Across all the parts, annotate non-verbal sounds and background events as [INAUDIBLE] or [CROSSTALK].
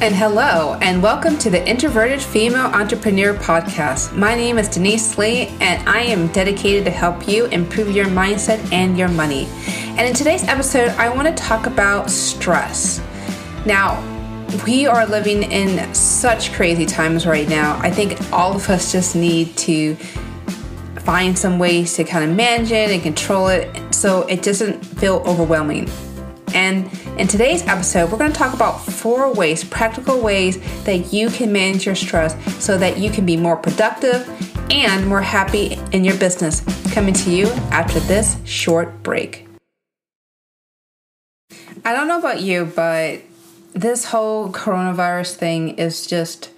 And hello, and welcome to the Introverted Female Entrepreneur Podcast. My name is Denise Lee, and I am dedicated to help you improve your mindset and your money. And in today's episode, I want to talk about stress. Now, we are living in such crazy times right now. I think all of us just need to find some ways to kind of manage it and control it so it doesn't feel overwhelming. And in today's episode, we're going to talk about four ways, practical ways that you can manage your stress so that you can be more productive and more happy in your business. Coming to you after this short break. I don't know about you, but this whole coronavirus thing is just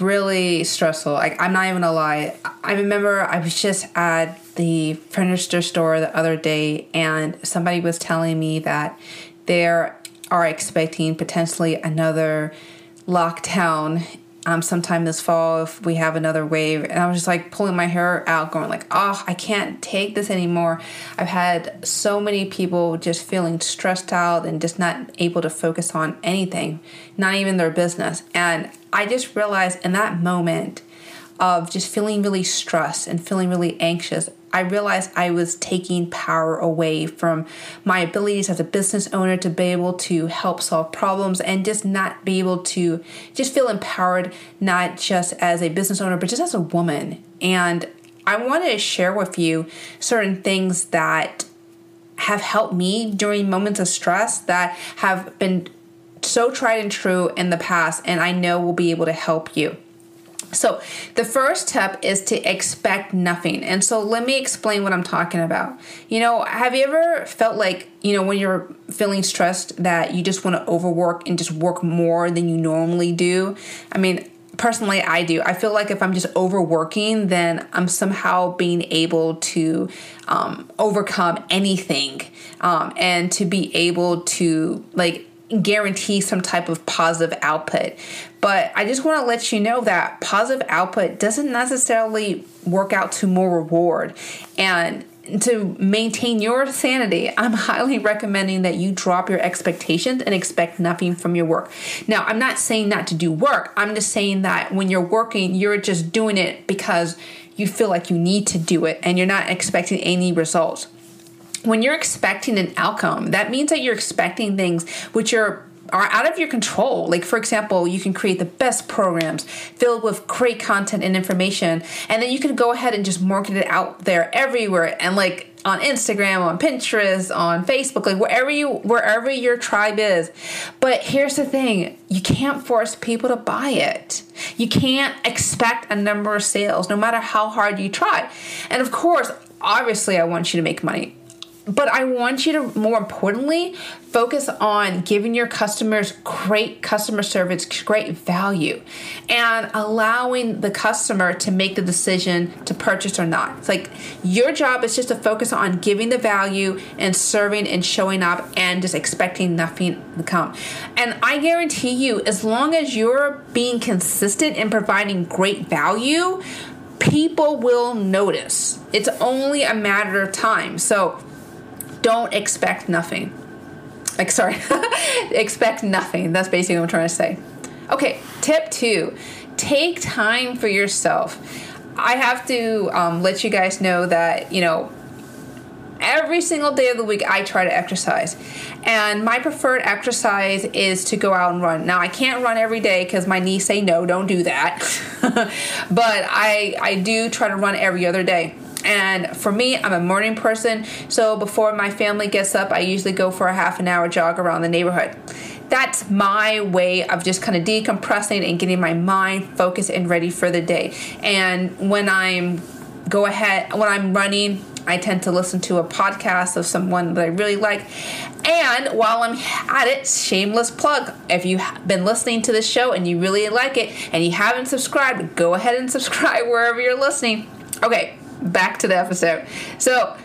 really stressful. Like I'm not even gonna lie. I remember I was just at the furniture store the other day and somebody was telling me that they are expecting potentially another lockdown um, sometime this fall if we have another wave. And I was just like pulling my hair out, going like, oh, I can't take this anymore. I've had so many people just feeling stressed out and just not able to focus on anything, not even their business. And I just realized in that moment of just feeling really stressed and feeling really anxious, I realized I was taking power away from my abilities as a business owner to be able to help solve problems and just not be able to just feel empowered, not just as a business owner, but just as a woman. And I wanted to share with you certain things that have helped me during moments of stress that have been so tried and true in the past, and I know will be able to help you. So, the first step is to expect nothing. And so, let me explain what I'm talking about. You know, have you ever felt like, you know, when you're feeling stressed that you just want to overwork and just work more than you normally do? I mean, personally, I do. I feel like if I'm just overworking, then I'm somehow being able to um, overcome anything um, and to be able to, like, guarantee some type of positive output. But I just want to let you know that positive output doesn't necessarily work out to more reward. And to maintain your sanity, [LAUGHS] I'm highly recommending that you drop your expectations and expect nothing from your work. Now, I'm not saying not to do work. I'm just saying that when you're working, you're just doing it because you feel like you need to do it and you're not expecting any results when you're expecting an outcome, that means that you're expecting things which are are out of your control. Like, for example, you can create the best programs filled with great content and information, and then you can go ahead and just market it out there everywhere and like on Instagram, on Pinterest, on Facebook, like wherever you wherever your tribe is. But here's the thing, you can't force people to buy it. You can't expect a number of sales no matter how hard you try. And of course, obviously I want you to make money but I want you to more importantly focus on giving your customers great customer service, great value, and allowing the customer to make the decision to purchase or not. It's like your job is just to focus on giving the value and serving and showing up and just expecting nothing to come. And I guarantee you, as long as you're being consistent in providing great value, people will notice. It's only a matter of time. So, don't expect nothing. Like, sorry, [LAUGHS] expect nothing. That's basically what I'm trying to say. Okay, tip two take time for yourself. I have to um, let you guys know that, you know, every single day of the week I try to exercise. And my preferred exercise is to go out and run. Now I can't run every day because my knees say no, don't do that. [LAUGHS] but I I do try to run every other day. And for me, I'm a morning person, so before my family gets up, I usually go for a half an hour jog around the neighborhood. That's my way of just kind of decompressing and getting my mind focused and ready for the day. And when I'm go ahead when I'm running, I tend to listen to a podcast of someone that I really like. And while I'm at it, shameless plug if you've been listening to this show and you really like it and you haven't subscribed, go ahead and subscribe [LAUGHS] wherever you're listening. Okay, back to the episode. So,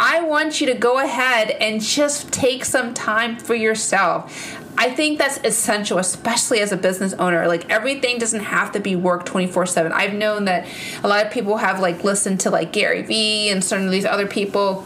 I want you to go ahead and just take some time for yourself. I think that's essential, especially as a business owner. Like everything doesn't have to be work 24 7. I've known that a lot of people have like listened to like Gary Vee and certain of these other people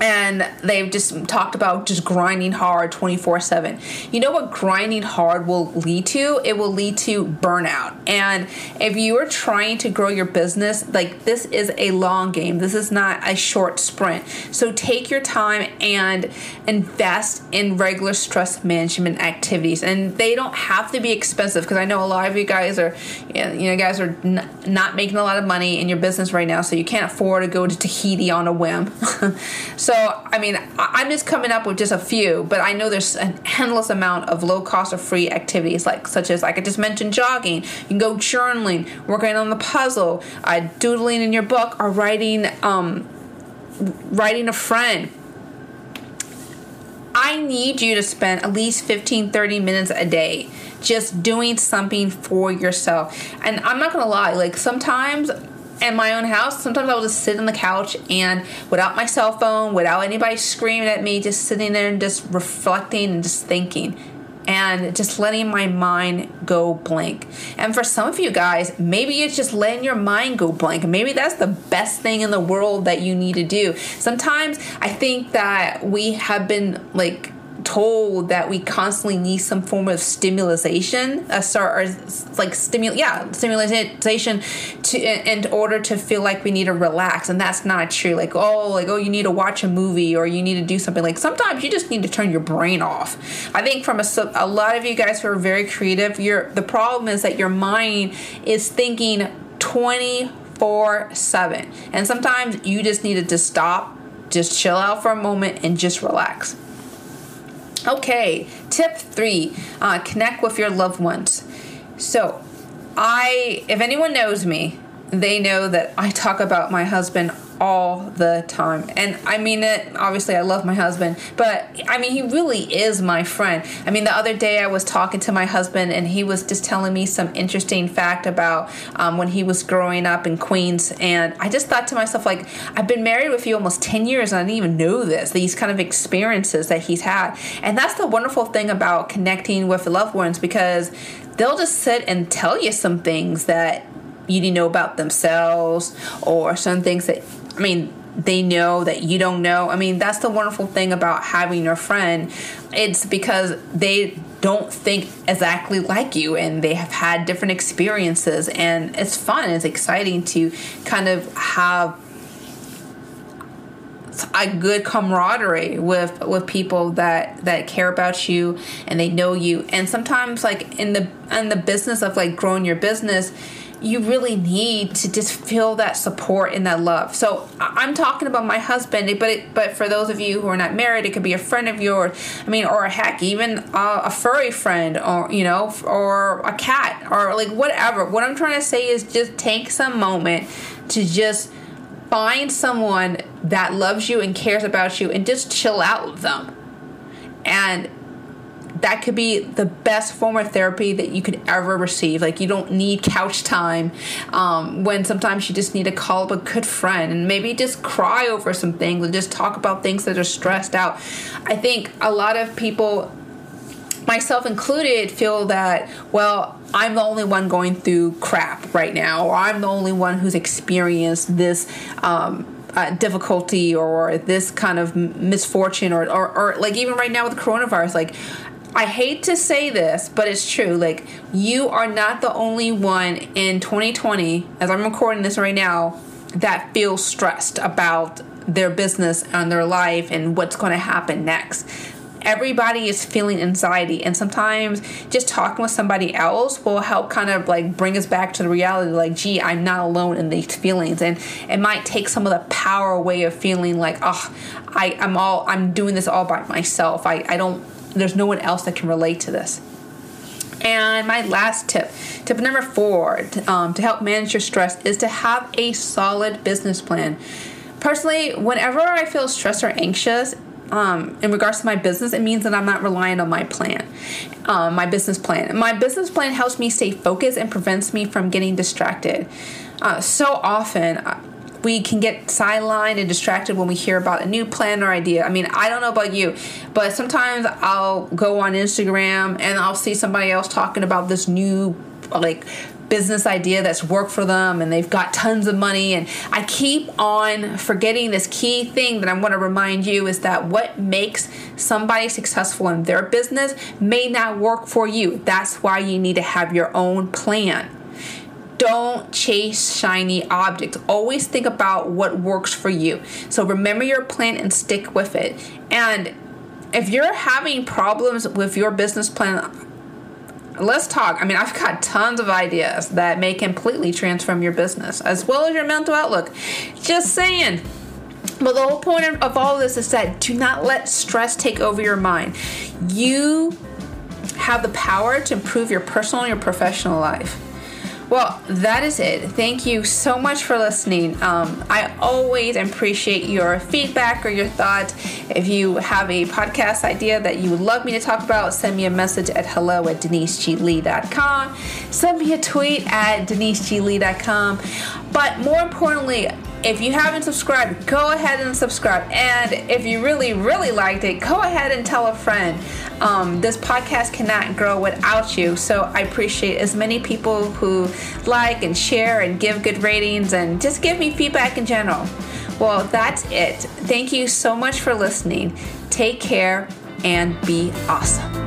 and they've just talked about just grinding hard 24 7 you know what grinding hard will lead to? It will lead to burnout. And if you are trying to grow your business like this is a long game. This is not a short sprint. So take your time and invest in regular stress management activities. And they don't have to be expensive because i know a lot of you guys are you know guys are n- not making a lot of money in your business right now so you can't afford to go to tahiti on a whim. So, [LAUGHS] I mean, I'm just coming up with just a few, but I know there's an endless amount of low cost or free activities, like such as like I just mentioned, jogging. You can go journaling, working on the puzzle, uh, doodling in your book, or writing, um, writing a friend. I need you to spend at least 15, 30 minutes a day just doing something for yourself. And I'm not gonna lie, like sometimes in my own house, sometimes I'll just sit on the couch and without my cell phone, without anybody screaming at me, just sitting there and just reflecting and just thinking and just letting my mind go blank. And for some of you guys, maybe it's just letting your mind go blank. Maybe that's the best thing in the world that you need to do. Sometimes I think that we have been like told that we constantly need some form of stimulation, a sort of like stimul yeah, stimulation to in order to feel like we need to relax, and that's not true. Like oh, like oh, you need to watch a movie or you need to do something. Like sometimes you just need to turn your brain off. I think from a, a lot of you guys who are very creative, your the problem is that your mind is thinking twenty four seven, and sometimes you just needed to stop, just chill out for a moment, and just relax. Okay, tip three uh, connect with your loved ones. So, I, if anyone knows me, they know that I talk about my husband all the time. And I mean it, obviously, I love my husband, but I mean, he really is my friend. I mean, the other day I was talking to my husband and he was just telling me some interesting fact about um, when he was growing up in Queens. And I just thought to myself, like, I've been married with you almost 10 years and I didn't even know this, these kind of experiences that he's had. And that's the wonderful thing about connecting with loved ones because they'll just sit and tell you some things that you didn't know about themselves or some things that I mean, they know that you don't know. I mean, that's the wonderful thing about having a friend. It's because they don't think exactly like you and they have had different experiences and it's fun it's exciting to kind of have a good camaraderie with with people that that care about you and they know you and sometimes like in the in the business of like growing your business you really need to just feel that support and that love. So I'm talking about my husband, but it, but for those of you who are not married, it could be a friend of yours. I mean, or a heck, even a, a furry friend, or you know, or a cat, or like whatever. What I'm trying to say is just take some moment to just find someone that loves you and cares about you, and just chill out with them. And that could be the best form of therapy that you could ever receive. Like you don't need couch time um, when sometimes you just need to call up a good friend and maybe just cry over some things and just talk about things that are stressed out. I think a lot of people myself included feel that well i'm the only one going through crap right now or i'm the only one who's experienced this um, uh, difficulty or this kind of misfortune or, or, or like even right now with coronavirus like I hate to say this, but it's true. Like, you are not the only one in 2020, as I'm recording this right now, that feels stressed about their business and their life and what's going to happen next. Everybody is feeling anxiety, and sometimes just talking with somebody else will help kind of like bring us back to the reality like, gee, I'm not alone in these feelings. And it might take some of the power away of feeling like, oh, I, I'm all, I'm doing this all by myself. I, I don't there's no one else that can relate to this. And my last tip, tip number four, um, to help manage your stress is to have a solid business plan. Personally, whenever I feel stressed or anxious, um, in regards to my business, it means that I'm not relying on my plan, um, my business plan. My business plan helps me stay focused and prevents me from getting distracted. Uh, so often, we can get sidelined and distracted when we hear about a new plan or idea. I mean, I don't know about you, but sometimes I'll go on Instagram and I'll see somebody else talking about this new like business idea that's worked for them and they've got tons of money. And I keep on forgetting this key thing that I want to remind you is that what makes somebody successful in their business may not work for you. That's why you need to have your own plan. Don't chase shiny objects. Always think about what works for you. So remember your plan and stick with it. And if you're having problems with your business plan, let's talk. I mean, I've got tons of ideas that may completely transform your business as well as your mental outlook. Just saying. But the whole point of all this is that do not let stress take over your mind. You have the power to improve your personal and your professional life. Well, that is it. Thank you so much for listening. Um, I always appreciate your feedback or your thoughts. If you have a podcast idea that you would love me to talk about, send me a message at hello at deniseglee.com. Send me a tweet at deniseglee.com. But more importantly, if you haven't subscribed, go ahead and subscribe. And if you really, really liked it, go ahead and tell a friend. Um, this podcast cannot grow without you. So I appreciate as many people who like and share and give good ratings and just give me feedback in general. Well, that's it. Thank you so much for listening. Take care and be awesome.